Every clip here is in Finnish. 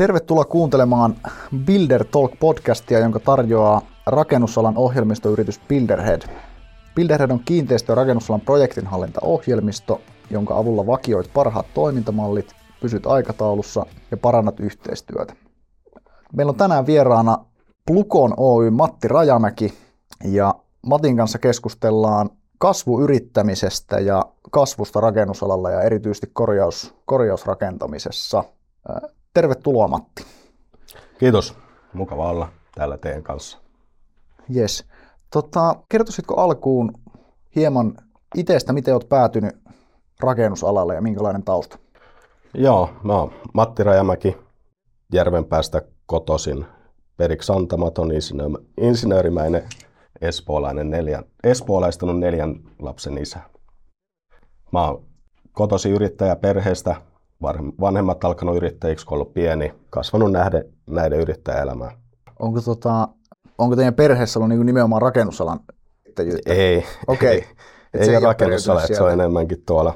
Tervetuloa kuuntelemaan Builder Talk podcastia, jonka tarjoaa rakennusalan ohjelmistoyritys Builderhead. Builderhead on kiinteistö- ja rakennusalan projektinhallintaohjelmisto, jonka avulla vakioit parhaat toimintamallit, pysyt aikataulussa ja parannat yhteistyötä. Meillä on tänään vieraana Plukon Oy Matti Rajamäki ja Matin kanssa keskustellaan kasvuyrittämisestä ja kasvusta rakennusalalla ja erityisesti korjaus, korjausrakentamisessa. Tervetuloa Matti. Kiitos. Mukava olla täällä teidän kanssa. Yes. Tota, kertoisitko alkuun hieman itsestä, miten olet päätynyt rakennusalalle ja minkälainen tausta? Joo, mä oon Matti Rajamäki, Järvenpäästä kotosin, periksi antamaton insinöörimäinen espoolainen neljän, espoolaistunut neljän lapsen isä. Mä oon kotosi yrittäjä perheestä, vanhemmat alkanut yrittäjiksi, kun ollut pieni, kasvanut nähden näiden yrittäjäelämää. Onko, tota, onko teidän perheessä ollut niin nimenomaan rakennusalan yrittäjyyttä? Ei, okay. ei, ei, ei rakennusala, se on enemmänkin tuolla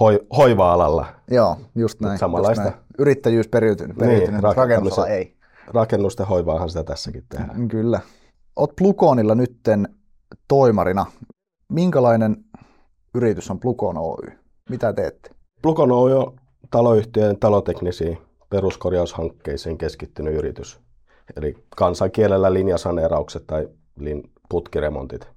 hoi, hoiva-alalla. Joo, just näin. Samanlaista. Just näin. Yrittäjyys periytynyt, periytynyt niin, rakennusala ei. Rakennusten hoivaahan sitä tässäkin tehdään. Mm, kyllä. Oot Plukonilla nytten toimarina. Minkälainen yritys on Plukon Oy? Mitä teette? Plukon Oy on taloyhtiöiden taloteknisiin peruskorjaushankkeisiin keskittynyt yritys. Eli kansankielellä linjasaneeraukset tai putkiremontit.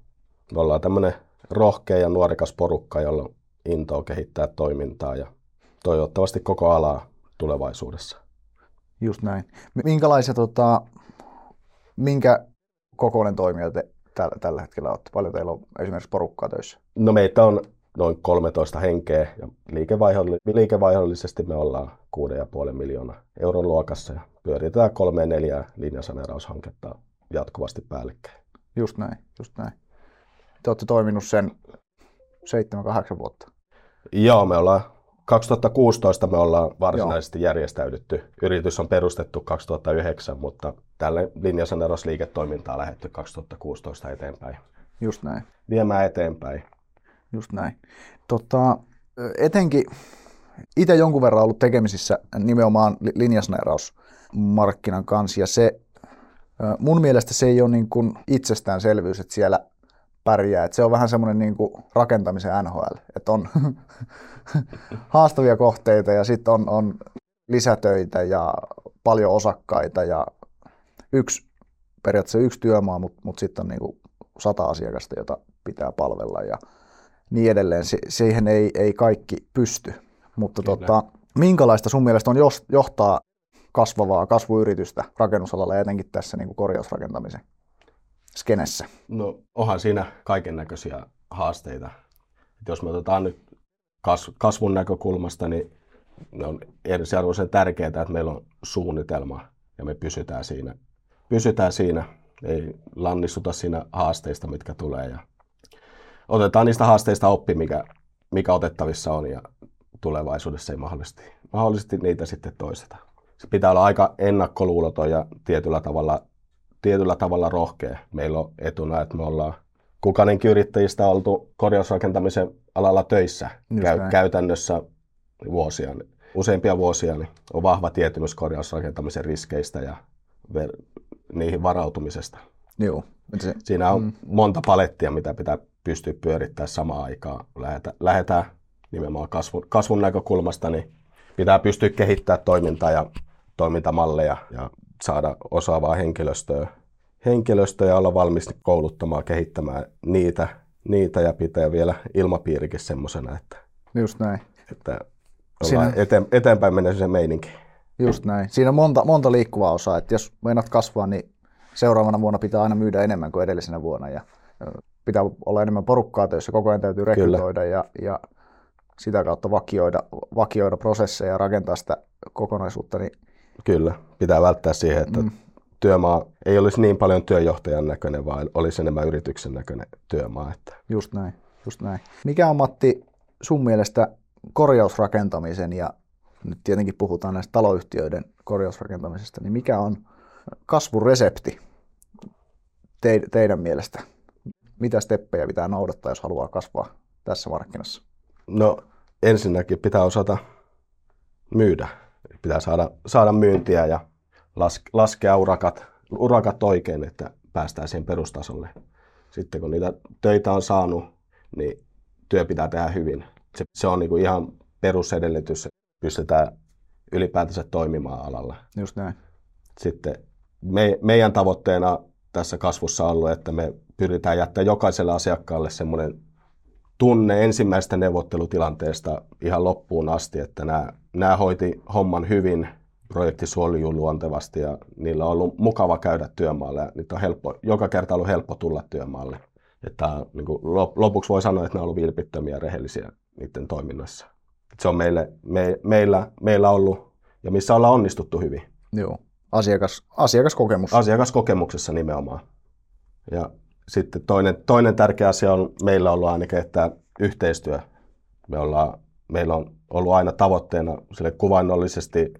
Me ollaan tämmöinen rohkea ja nuorikas porukka, jolla on intoa kehittää toimintaa ja toivottavasti koko alaa tulevaisuudessa. Just näin. Minkälaisia, tota, minkä kokoinen toimija te tällä, tällä hetkellä olette? Paljon teillä on esimerkiksi porukkaa töissä? No meitä on noin 13 henkeä ja liikevaihdollisesti me ollaan 6,5 miljoonaa euron luokassa ja pyöritetään kolme neljää linjasaneeraushanketta jatkuvasti päällekkäin. Just näin, just näin. Te olette toiminut sen 7-8 vuotta. Joo, me ollaan 2016 me ollaan varsinaisesti Joo. järjestäydytty. Yritys on perustettu 2009, mutta tälle linjasaneerausliiketoimintaa lähdetty 2016 eteenpäin. Just näin. Viemään eteenpäin. Just näin. Tota, etenkin itse jonkun verran ollut tekemisissä nimenomaan linjasneerausmarkkinan kanssa ja se, mun mielestä se ei ole niin kuin itsestäänselvyys, että siellä pärjää. Et se on vähän semmoinen niin kuin rakentamisen NHL, että on haastavia kohteita ja sitten on, on lisätöitä ja paljon osakkaita ja yksi, periaatteessa yksi työmaa, mutta mut sitten on niin kuin sata asiakasta, jota pitää palvella ja niin edelleen. Si- siihen ei, ei kaikki pysty. Mutta tota, minkälaista sun mielestä on johtaa kasvavaa kasvuyritystä rakennusalalla ja etenkin tässä niin kuin korjausrakentamisen skenessä? No onhan siinä kaiken näköisiä haasteita. Et jos me otetaan nyt kasvun näkökulmasta, niin on ensiarvoisen tärkeää, että meillä on suunnitelma ja me pysytään siinä. Pysytään siinä, ei lannistuta siinä haasteista, mitkä tulee. Ja otetaan niistä haasteista oppi, mikä, mikä otettavissa on ja tulevaisuudessa ei mahdollisesti, mahdollisesti niitä sitten toiseta. Se pitää olla aika ennakkoluuloton ja tietyllä tavalla, tietyllä tavalla rohkea. Meillä on etuna, että me ollaan kukainenkin yrittäjistä oltu korjausrakentamisen alalla töissä käy, käytännössä vuosia, useampia vuosia, niin on vahva tietymys korjausrakentamisen riskeistä ja ver- niihin varautumisesta. Joo. Se, Siinä on mm. monta palettia, mitä pitää pystyä pyörittämään samaan aikaan. Lähetään, lähetään nimenomaan kasvun, kasvun näkökulmasta, niin pitää pystyä kehittämään toimintaa ja toimintamalleja ja saada osaavaa henkilöstöä, henkilöstöä ja olla valmis kouluttamaan, kehittämään niitä, niitä ja pitää vielä ilmapiirikin semmoisena, että, Just näin. että Siinä... eteen, eteenpäin menee se meininki. Just näin. Siinä on monta, monta liikkuvaa osaa, että jos meinaat kasvaa, niin seuraavana vuonna pitää aina myydä enemmän kuin edellisenä vuonna ja pitää olla enemmän porukkaa töissä, koko ajan täytyy rekrytoida ja, ja sitä kautta vakioida, vakioida prosesseja ja rakentaa sitä kokonaisuutta. Niin... Kyllä, pitää välttää siihen, että mm. työmaa ei olisi niin paljon työjohtajan näköinen, vaan olisi enemmän yrityksen näköinen työmaa. Että... Just näin, just näin. Mikä on Matti sun mielestä korjausrakentamisen ja nyt tietenkin puhutaan näistä taloyhtiöiden korjausrakentamisesta, niin mikä on kasvuresepti te, teidän mielestä? Mitä steppejä pitää noudattaa, jos haluaa kasvaa tässä markkinassa? No ensinnäkin pitää osata myydä. pitää saada, saada myyntiä ja las, laskea urakat, urakat oikein, että päästään siihen perustasolle. Sitten kun niitä töitä on saanut, niin työ pitää tehdä hyvin. Se, se on niin kuin ihan perusedellytys, että pystytään ylipäätänsä toimimaan alalla. Just näin. Sitten me, meidän tavoitteena tässä kasvussa on ollut, että me pyritään jättämään jokaiselle asiakkaalle semmoinen tunne ensimmäisestä neuvottelutilanteesta ihan loppuun asti, että nämä, nämä hoiti homman hyvin, projekti suolijuu luontevasti ja niillä on ollut mukava käydä työmaalle ja niitä on helppo, joka kerta ollut helppo tulla työmaalle. Että niin kuin lopuksi voi sanoa, että ne on ollut vilpittömiä ja rehellisiä niiden toiminnassa. Se on meille, me, meillä, meillä ollut ja missä ollaan onnistuttu hyvin. Joo. Asiakas, asiakaskokemus. Asiakaskokemuksessa nimenomaan. Ja sitten toinen, toinen tärkeä asia on meillä ollut ainakin, että yhteistyö. Me ollaan, meillä on ollut aina tavoitteena sille kuvainnollisesti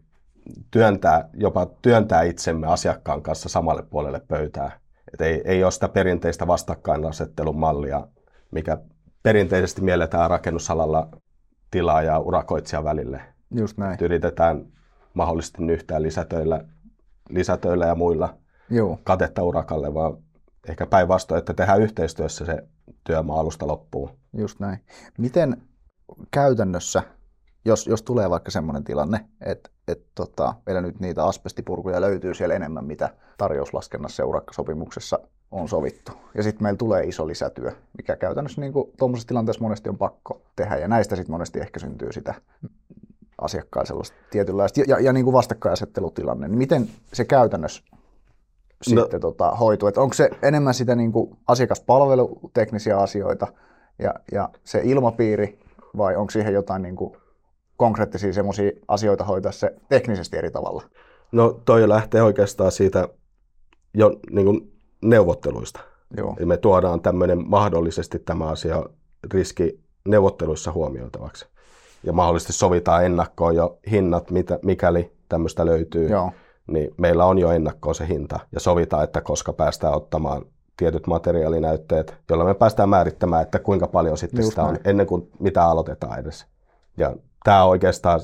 työntää, jopa työntää itsemme asiakkaan kanssa samalle puolelle pöytää. Et ei, ei ole sitä perinteistä vastakkainasettelun mallia, mikä perinteisesti mielletään rakennusalalla tilaa ja urakoitsija välille. Just näin. Et yritetään mahdollisesti nyhtää lisätöillä, lisätöillä ja muilla Joo. katetta urakalle, vaan ehkä päinvastoin, että tehdään yhteistyössä se työmaa alusta loppuun. Just näin. Miten käytännössä, jos, jos tulee vaikka semmoinen tilanne, että et tota, meillä nyt niitä asbestipurkuja löytyy siellä enemmän, mitä tarjouslaskennassa ja urakkasopimuksessa on sovittu. Ja sitten meillä tulee iso lisätyö, mikä käytännössä niin tuommoisessa tilanteessa monesti on pakko tehdä. Ja näistä sitten monesti ehkä syntyy sitä asiakkaan sellaista tietynlaista ja, ja, ja niin kuin vastakkainasettelutilanne. Niin miten se käytännössä no. sitten tota, hoituu? Et onko se enemmän sitä niin kuin asiakaspalveluteknisiä asioita ja, ja se ilmapiiri vai onko siihen jotain niin kuin konkreettisia semmoisia asioita hoitaa se teknisesti eri tavalla? No toi lähtee oikeastaan siitä jo niin kuin neuvotteluista. Joo. Eli me tuodaan tämmöinen mahdollisesti tämä asia riski neuvotteluissa huomioitavaksi. Ja mahdollisesti sovitaan ennakkoon jo hinnat, mitä, mikäli tämmöistä löytyy. Joo. Niin meillä on jo ennakkoon se hinta ja sovitaan, että koska päästään ottamaan tietyt materiaalinäytteet, jolla me päästään määrittämään, että kuinka paljon sitten Just sitä näin. on ennen kuin mitä aloitetaan edes. Ja tämä oikeastaan,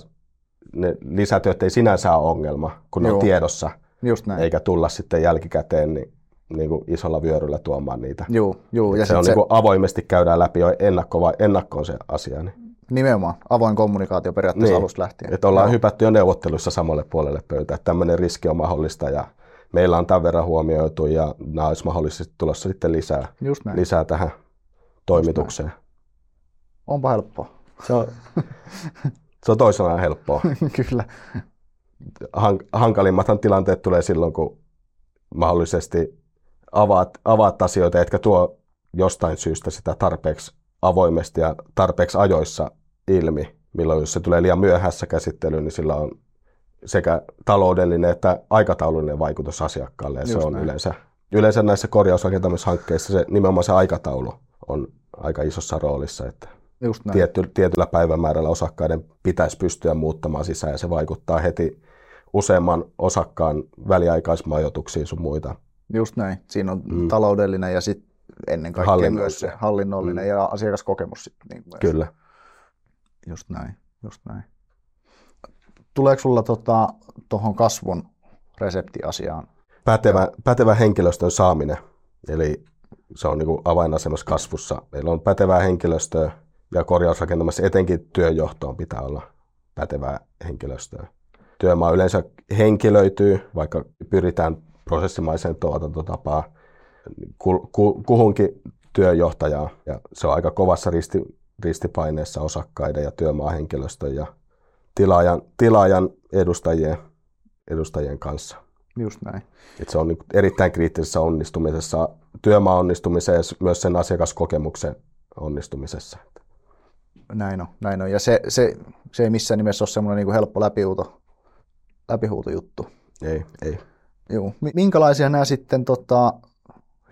ne lisätyöt ei sinänsä ole ongelma, kun ne on tiedossa, Just näin. eikä tulla sitten jälkikäteen niin, niin kuin isolla vyöryllä tuomaan niitä. Joo, joo. Ja se on se... Niin kuin avoimesti käydään läpi jo ennakko, vai, ennakkoon se asia. Niin. Nimenomaan, avoin kommunikaatio periaatteessa niin, alusta lähtien. Että ollaan no. hypätty jo neuvotteluissa samalle puolelle pöytää, että tämmöinen riski on mahdollista ja meillä on tämän verran huomioitu ja nämä olisi mahdollisesti tulossa sitten lisää, lisää tähän toimitukseen. Onpa helppoa. Se on, se on toisaalta helppoa. Kyllä. Hank, hankalimmathan tilanteet tulee silloin, kun mahdollisesti avaat, avaat asioita, etkä tuo jostain syystä sitä tarpeeksi avoimesti ja tarpeeksi ajoissa ilmi, milloin jos se tulee liian myöhässä käsittelyyn, niin sillä on sekä taloudellinen että aikataulullinen vaikutus asiakkaalle. Ja se on yleensä, yleensä näissä korjausrakentamishankkeissa se, nimenomaan se aikataulu on aika isossa roolissa. Että Just näin. Tietty, tietyllä päivämäärällä osakkaiden pitäisi pystyä muuttamaan sisään ja se vaikuttaa heti useamman osakkaan väliaikaismajoituksiin sun muita. Just näin. Siinä on mm. taloudellinen ja sitten ennen kaikkea myös se hallinnollinen mm. ja asiakaskokemus. Sit, niin myös. Kyllä. Just näin, just näin. Tuleeko sulla tuohon tota, kasvun reseptiasiaan? Pätevä, pätevä henkilöstön saaminen. Eli se on niin avainasemassa kasvussa. Meillä on pätevää henkilöstöä ja korjausrakentamassa etenkin työnjohtoon pitää olla pätevää henkilöstöä. Työmaa yleensä henkilöityy, vaikka pyritään prosessimaiseen tuotantotapaan kuhunkin työjohtajaa. Ja se on aika kovassa risti, ristipaineessa osakkaiden ja työmaahenkilöstön ja tilaajan, tilaajan edustajien, edustajien kanssa. Just näin. Et se on niin erittäin kriittisessä onnistumisessa, työmaa onnistumisessa myös sen asiakaskokemuksen onnistumisessa. Näin on, näin on. Ja se, se, se ei missään nimessä ole semmoinen niin helppo läpihuuto, läpihuutojuttu. Ei, ei. Joo. Minkälaisia nämä sitten tota,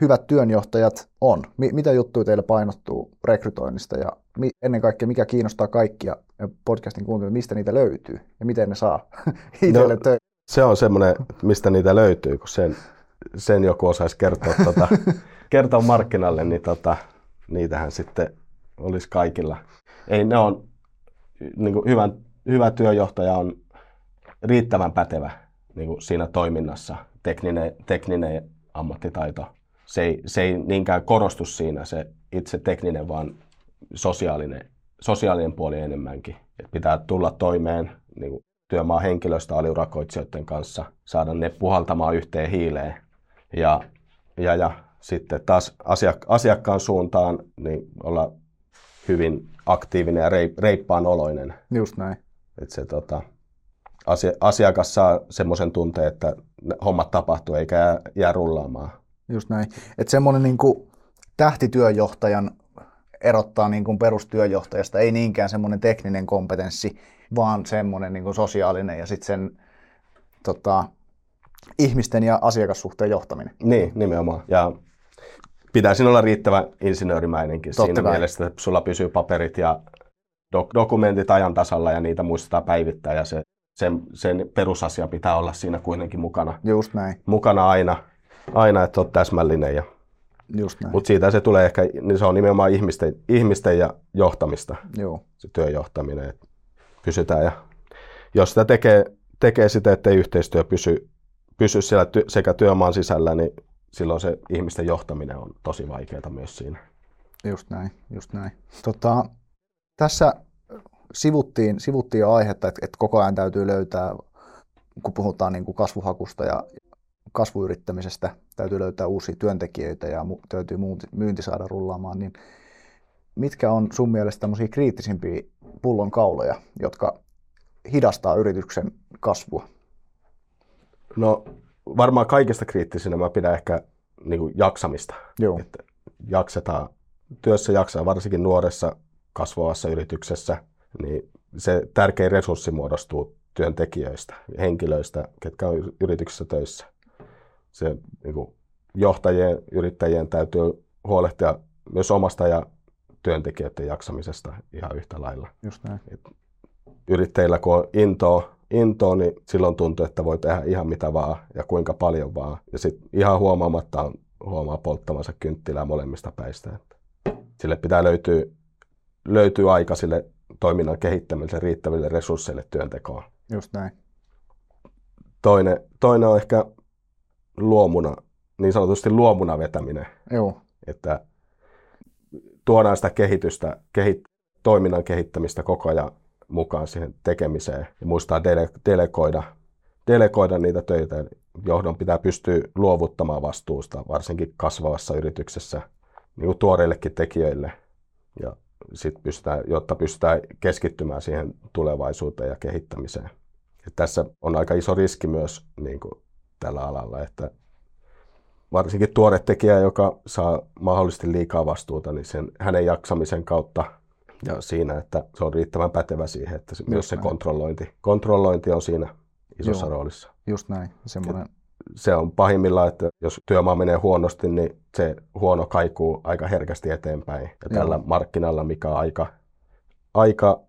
hyvät työnjohtajat on? Mi- mitä juttuja teille painottuu rekrytoinnista ja mi- ennen kaikkea mikä kiinnostaa kaikkia podcastin kuuntelijoita, mistä niitä löytyy ja miten ne saa itselle no, Se on semmoinen, mistä niitä löytyy, kun sen, sen joku osaisi kertoa, tota, kertoa markkinalle, niin tota, niitähän sitten olisi kaikilla. Ei, ne on, niin kuin hyvän, hyvä työjohtaja on riittävän pätevä niin kuin siinä toiminnassa, tekninen, tekninen ammattitaito. Se ei, se ei niinkään korostu siinä se itse tekninen, vaan sosiaalinen, sosiaalinen puoli enemmänkin. Et pitää tulla toimeen niin kuin työmaa henkilöstä aliurakoitsijoiden kanssa, saada ne puhaltamaan yhteen hiileen. Ja, ja, ja sitten taas asiak- asiakkaan suuntaan niin olla hyvin aktiivinen ja reippaan oloinen. Just näin. Et se, tota, asiakas saa semmoisen tunteen, että hommat tapahtuu eikä jää, jää rullaamaan. Just näin. Että semmoinen niin kuin tähtityöjohtajan erottaa niin kuin perustyöjohtajasta, ei niinkään semmoinen tekninen kompetenssi, vaan semmoinen niin kuin sosiaalinen ja sitten sen tota, ihmisten ja asiakassuhteen johtaminen. Niin, nimenomaan. Ja pitää olla riittävä insinöörimäinenkin Totta siinä kai. mielessä, että sulla pysyy paperit ja dok- dokumentit ajan tasalla ja niitä muistetaan päivittää ja se, sen, sen perusasia pitää olla siinä kuitenkin mukana. Just näin. Mukana aina, aina että olet täsmällinen. Ja, Just näin. Mutta siitä se tulee ehkä, niin se on nimenomaan ihmisten, ihmisten ja johtamista, Joo. se työjohtaminen, että pysytään. Ja jos sitä tekee, tekee sitä, ettei yhteistyö pysy, pysy siellä ty, sekä työmaan sisällä, niin silloin se ihmisten johtaminen on tosi vaikeaa myös siinä. Just näin, just näin. Tota, tässä sivuttiin, sivuttiin jo aihetta, että, että koko ajan täytyy löytää, kun puhutaan niin kuin kasvuhakusta ja kasvuyrittämisestä, täytyy löytää uusia työntekijöitä ja mu- täytyy myynti saada rullaamaan, niin mitkä on sun mielestä tämmöisiä kriittisimpiä pullonkauloja, jotka hidastaa yrityksen kasvua? No varmaan kaikista kriittisinä mä pidän ehkä niin kuin jaksamista. Joo. Että jaksetaan, työssä jaksaa, varsinkin nuoressa kasvavassa yrityksessä, niin se tärkein resurssi muodostuu työntekijöistä, henkilöistä, ketkä on yrityksessä töissä. Se niin kuin johtajien, yrittäjien täytyy huolehtia myös omasta ja työntekijöiden jaksamisesta ihan yhtä lailla. Just näin. Et yrittäjillä kun on intoa intoa, niin silloin tuntuu, että voi tehdä ihan mitä vaan ja kuinka paljon vaan. Ja sitten ihan huomaamatta on, huomaa polttamansa kynttilää molemmista päistä. Sille pitää löytyä, löytyä aika sille toiminnan kehittämiselle riittäville resursseille työntekoon. Just näin. Toinen, toinen on ehkä luomuna, niin sanotusti luomuna vetäminen. Joo. Että tuodaan sitä kehitystä, kehit, toiminnan kehittämistä koko ajan mukaan siihen tekemiseen ja muistaa dele- delegoida, delegoida niitä töitä. Johdon pitää pystyä luovuttamaan vastuusta, varsinkin kasvavassa yrityksessä, niin kuin tuoreillekin tekijöille, ja sit pystytään, jotta pystytään keskittymään siihen tulevaisuuteen ja kehittämiseen. Ja tässä on aika iso riski myös niin kuin tällä alalla, että varsinkin tuore tekijä, joka saa mahdollisesti liikaa vastuuta, niin sen, hänen jaksamisen kautta ja siinä, että se on riittävän pätevä siihen, että Just myös se kontrollointi, kontrollointi on siinä isossa Joo, roolissa. Just näin. Semmoinen... Se on pahimmillaan, että jos työmaa menee huonosti, niin se huono kaikuu aika herkästi eteenpäin. Ja Joo. tällä markkinalla, mikä on aika, aika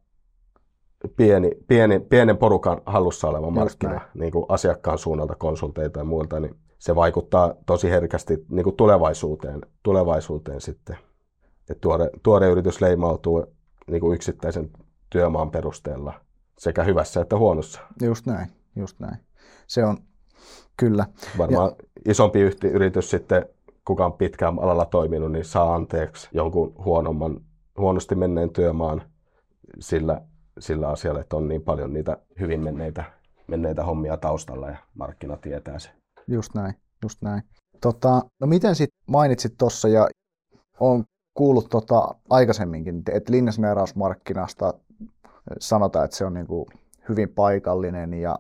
pieni, pieni, pienen porukan hallussa oleva markkina, niin kuin asiakkaan suunnalta, konsulteita ja muilta, niin se vaikuttaa tosi herkästi niin kuin tulevaisuuteen, tulevaisuuteen sitten. että tuore, tuore yritys leimautuu niin kuin yksittäisen työmaan perusteella sekä hyvässä että huonossa. Just näin, just näin. Se on kyllä. Varmaan ja... isompi yhti, yritys sitten, kuka on pitkään alalla toiminut, niin saa anteeksi jonkun huonomman, huonosti menneen työmaan sillä, sillä asialla, että on niin paljon niitä hyvin menneitä, menneitä hommia taustalla ja markkina tietää se. Just näin, just näin. Tota, no miten sitten mainitsit tuossa ja on kuullut tota aikaisemminkin, että linjasneerausmarkkinasta sanotaan, että se on niin kuin hyvin paikallinen ja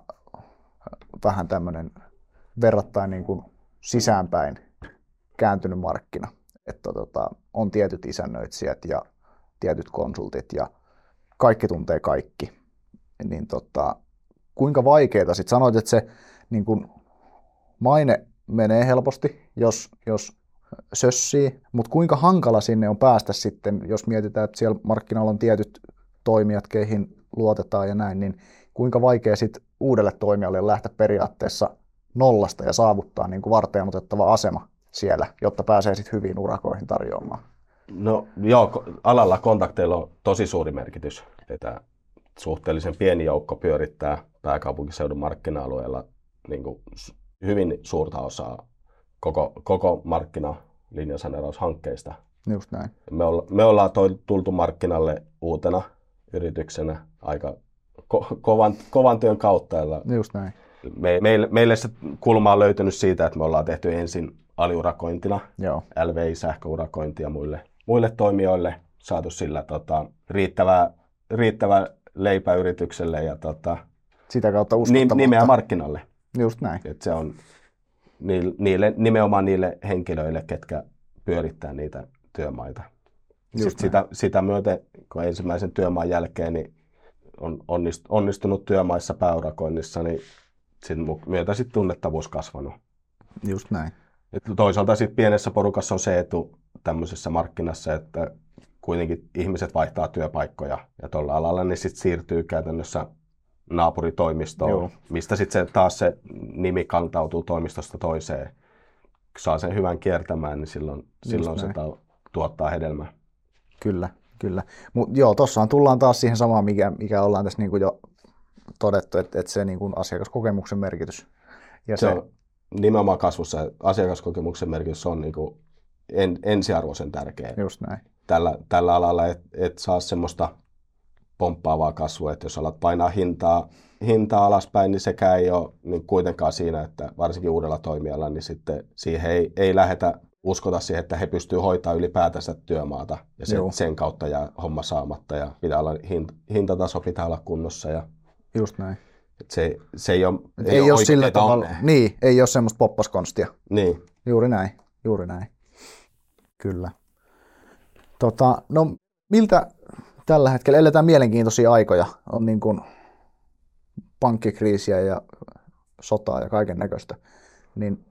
vähän tämmöinen verrattain niin kuin sisäänpäin kääntynyt markkina. Että tota, on tietyt isännöitsijät ja tietyt konsultit ja kaikki tuntee kaikki. Niin tota, kuinka vaikeaa sitten sanoit, että se niin kuin maine menee helposti, jos, jos sössii, mutta kuinka hankala sinne on päästä sitten, jos mietitään, että siellä markkinoilla on tietyt toimijat, keihin luotetaan ja näin, niin kuinka vaikea sitten uudelle toimijalle lähteä periaatteessa nollasta ja saavuttaa niin kuin varteen otettava asema siellä, jotta pääsee sitten hyviin urakoihin tarjoamaan? No joo, alalla kontakteilla on tosi suuri merkitys. Että suhteellisen pieni joukko pyörittää, pääkaupunkiseudun markkina-alueella niin kuin hyvin suurta osaa koko, koko markkina linjasaneeraushankkeista. Just näin. Me, olla, me ollaan toi, tultu markkinalle uutena yrityksenä aika ko, kovan, kovan työn kautta. Just näin. Me, meille, meille se kulma on löytynyt siitä, että me ollaan tehty ensin aliurakointina, Joo. LVI-sähköurakointia muille, muille toimijoille, saatu sillä tota, riittävää, riittävä leipä yritykselle ja tota, sitä kautta uskottavuutta. nimeä markkinalle. Just näin. Et se on niille, nimenomaan niille henkilöille, ketkä pyörittää niitä työmaita. Just sitä, sitä myöten, kun ensimmäisen työmaan jälkeen niin on onnistunut työmaissa pääurakoinnissa, niin sen myötä sitten tunnettavuus kasvanut. Just näin. Et toisaalta sitten pienessä porukassa on se etu tämmöisessä markkinassa, että kuitenkin ihmiset vaihtaa työpaikkoja ja tuolla alalla niin sitten siirtyy käytännössä naapuritoimistoon, Joo. mistä sitten se, taas se nimi kantautuu toimistosta toiseen. Kun saa sen hyvän kiertämään, niin silloin, silloin se ta- tuottaa hedelmää. Kyllä, kyllä. Mut joo, tuossahan tullaan taas siihen samaan, mikä, mikä ollaan tässä niinku jo todettu, että, että se niinku asiakaskokemuksen merkitys. Ja se, se on nimenomaan kasvussa, asiakaskokemuksen merkitys on niinku en, ensiarvoisen tärkeä. Just näin. Tällä, tällä alalla, että et saa semmoista pomppaavaa kasvua, että jos alat painaa hintaa, hintaa alaspäin, niin sekä ei ole niin kuitenkaan siinä, että varsinkin uudella toimijalla, niin sitten siihen ei, ei lähetä uskota siihen, että he pystyvät hoitamaan ylipäätänsä työmaata ja sen, sen kautta jää homma saamatta ja pitää olla, hint, hintataso pitää olla kunnossa. Ja, Just näin. Et se, se ei ole, ei, ei ole, ole sillä tavalla, niin, ei ole semmoista poppaskonstia. Niin. Juuri näin, juuri näin. Kyllä. Tota, no miltä tällä hetkellä eletään mielenkiintoisia aikoja. On niin kuin pankkikriisiä ja sotaa ja kaiken näköistä. Niin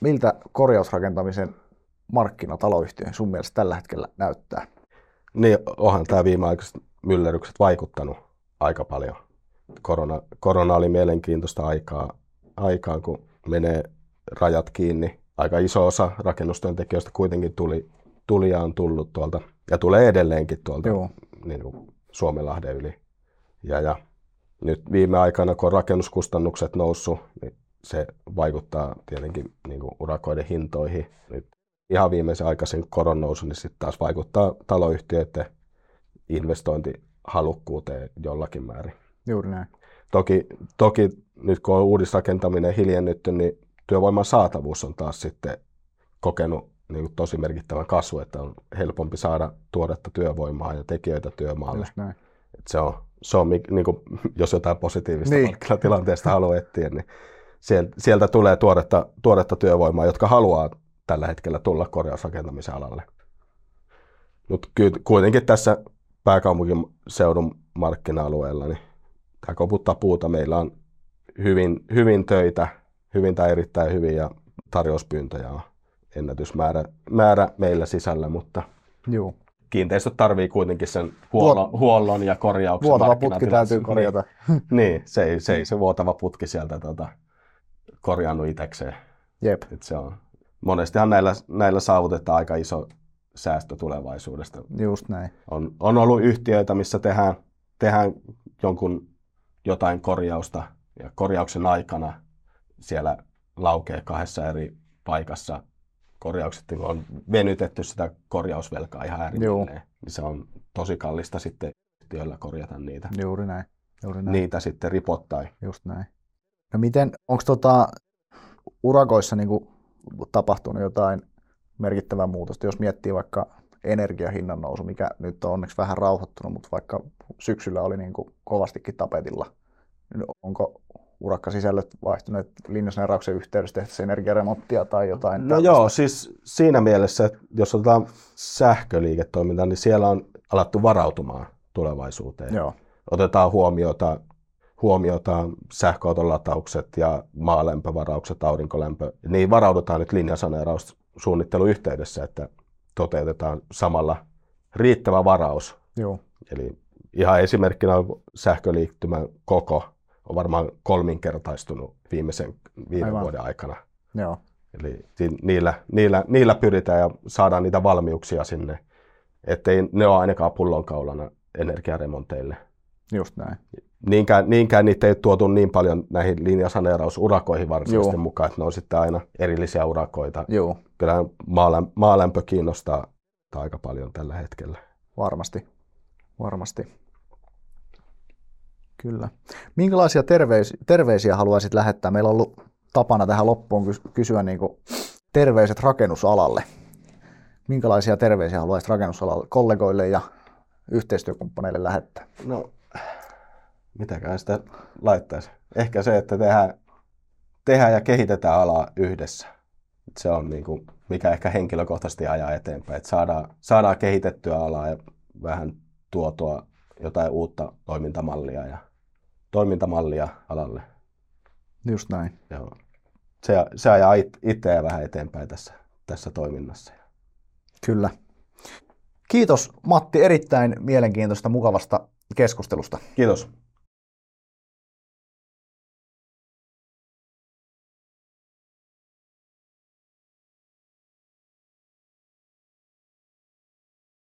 miltä korjausrakentamisen markkina taloyhtiö sun mielestä tällä hetkellä näyttää? Niin, onhan tämä viimeaikaiset myllerrykset vaikuttanut aika paljon. Korona, korona oli mielenkiintoista aikaa, aikaan, kun menee rajat kiinni. Aika iso osa rakennustyöntekijöistä kuitenkin tuli, tuli ja on tullut tuolta, ja tulee edelleenkin tuolta Joo niin kuin Suomenlahden yli. Ja, ja nyt viime aikana, kun rakennuskustannukset noussut, niin se vaikuttaa tietenkin niin kuin urakoiden hintoihin. Nyt ihan viimeisen aikaisen koron nousu, niin sitten taas vaikuttaa taloyhtiöiden investointihalukkuuteen jollakin määrin. Juuri näin. Toki, toki nyt kun on uudisrakentaminen hiljennytty, niin työvoiman saatavuus on taas sitten kokenut niin kuin tosi merkittävän kasvu, että on helpompi saada tuoretta työvoimaa ja tekijöitä työmaalle. näin. Et se on, se on niin kuin, jos jotain positiivista niin. tilanteesta haluaa etsiä, niin sieltä, sieltä tulee tuoretta, tuoretta työvoimaa, jotka haluaa tällä hetkellä tulla korjausrakentamisen alalle. Mutta kuitenkin tässä pääkaupunkiseudun markkina-alueella, niin tämä koputtaa puuta. Meillä on hyvin, hyvin töitä, hyvin tai erittäin hyvin ja tarjouspyyntöjä on ennätysmäärä määrä meillä sisällä, mutta Joo. kiinteistöt tarvii kuitenkin sen huollon, Vuot- huollon ja korjauksen. Vuotava putki täytyy korjata. Niin, niin se, ei, se ei se vuotava putki sieltä tota, korjannut itsekseen. Jep. Et se on, monestihan näillä, näillä saavutetaan aika iso säästö tulevaisuudesta. Just näin. On, on ollut yhtiöitä, missä tehdään, tehdään jonkun jotain korjausta ja korjauksen aikana siellä laukee kahdessa eri paikassa korjaukset, kun on venytetty sitä korjausvelkaa ihan äärimmilleen, niin se on tosi kallista sitten yhtiöllä korjata niitä. Juuri näin. Juuri näin. Niitä sitten ripottai. Just näin. No miten, onko tota urakoissa niin kuin tapahtunut jotain merkittävää muutosta, jos miettii vaikka energiahinnan nousu, mikä nyt on onneksi vähän rauhoittunut, mutta vaikka syksyllä oli niin kuin kovastikin tapetilla, niin onko urakkasisällöt vaihtuneet linjasaneerauksen yhteydessä tehtäisiin energiaremonttia tai jotain? No tällaista? joo, siis siinä mielessä, että jos otetaan sähköliiketoiminta, niin siellä on alettu varautumaan tulevaisuuteen. Joo. Otetaan huomiota, huomiota sähköauton lataukset ja maalämpövaraukset, aurinkolämpö. Niin varaudutaan nyt linjasaneeraussuunnittelun yhteydessä, että toteutetaan samalla riittävä varaus. Joo. Eli ihan esimerkkinä on sähköliittymän koko on varmaan kolminkertaistunut viimeisen viiden Aivan. vuoden aikana. Joo. Eli niillä, niillä, niillä pyritään ja saadaan niitä valmiuksia sinne, ettei ne ole ainakaan pullonkaulana energiaremonteille. Just näin. niinkään, niinkään niitä ei tuotu niin paljon näihin linjasaneerausurakoihin varsinaisesti Joo. mukaan, että ne on sitten aina erillisiä urakoita. Joo, Kyllä maalämpö, maalämpö kiinnostaa aika paljon tällä hetkellä. varmasti. Varmasti. Kyllä. Minkälaisia terveis- terveisiä haluaisit lähettää? Meillä on ollut tapana tähän loppuun kys- kysyä niin kuin terveiset rakennusalalle. Minkälaisia terveisiä haluaisit rakennusalalle kollegoille ja yhteistyökumppaneille lähettää? No, mitäkään sitä laittaisi. Ehkä se, että tehdään, tehdään ja kehitetään alaa yhdessä. Se on niin kuin, mikä ehkä henkilökohtaisesti ajaa eteenpäin. Että saadaan, saadaan kehitettyä alaa ja vähän tuotua jotain uutta toimintamallia ja toimintamallia alalle. Just näin. Ja se, se ajaa it- itseä vähän eteenpäin tässä, tässä toiminnassa. Kyllä. Kiitos Matti erittäin mielenkiintoista, mukavasta keskustelusta. Kiitos.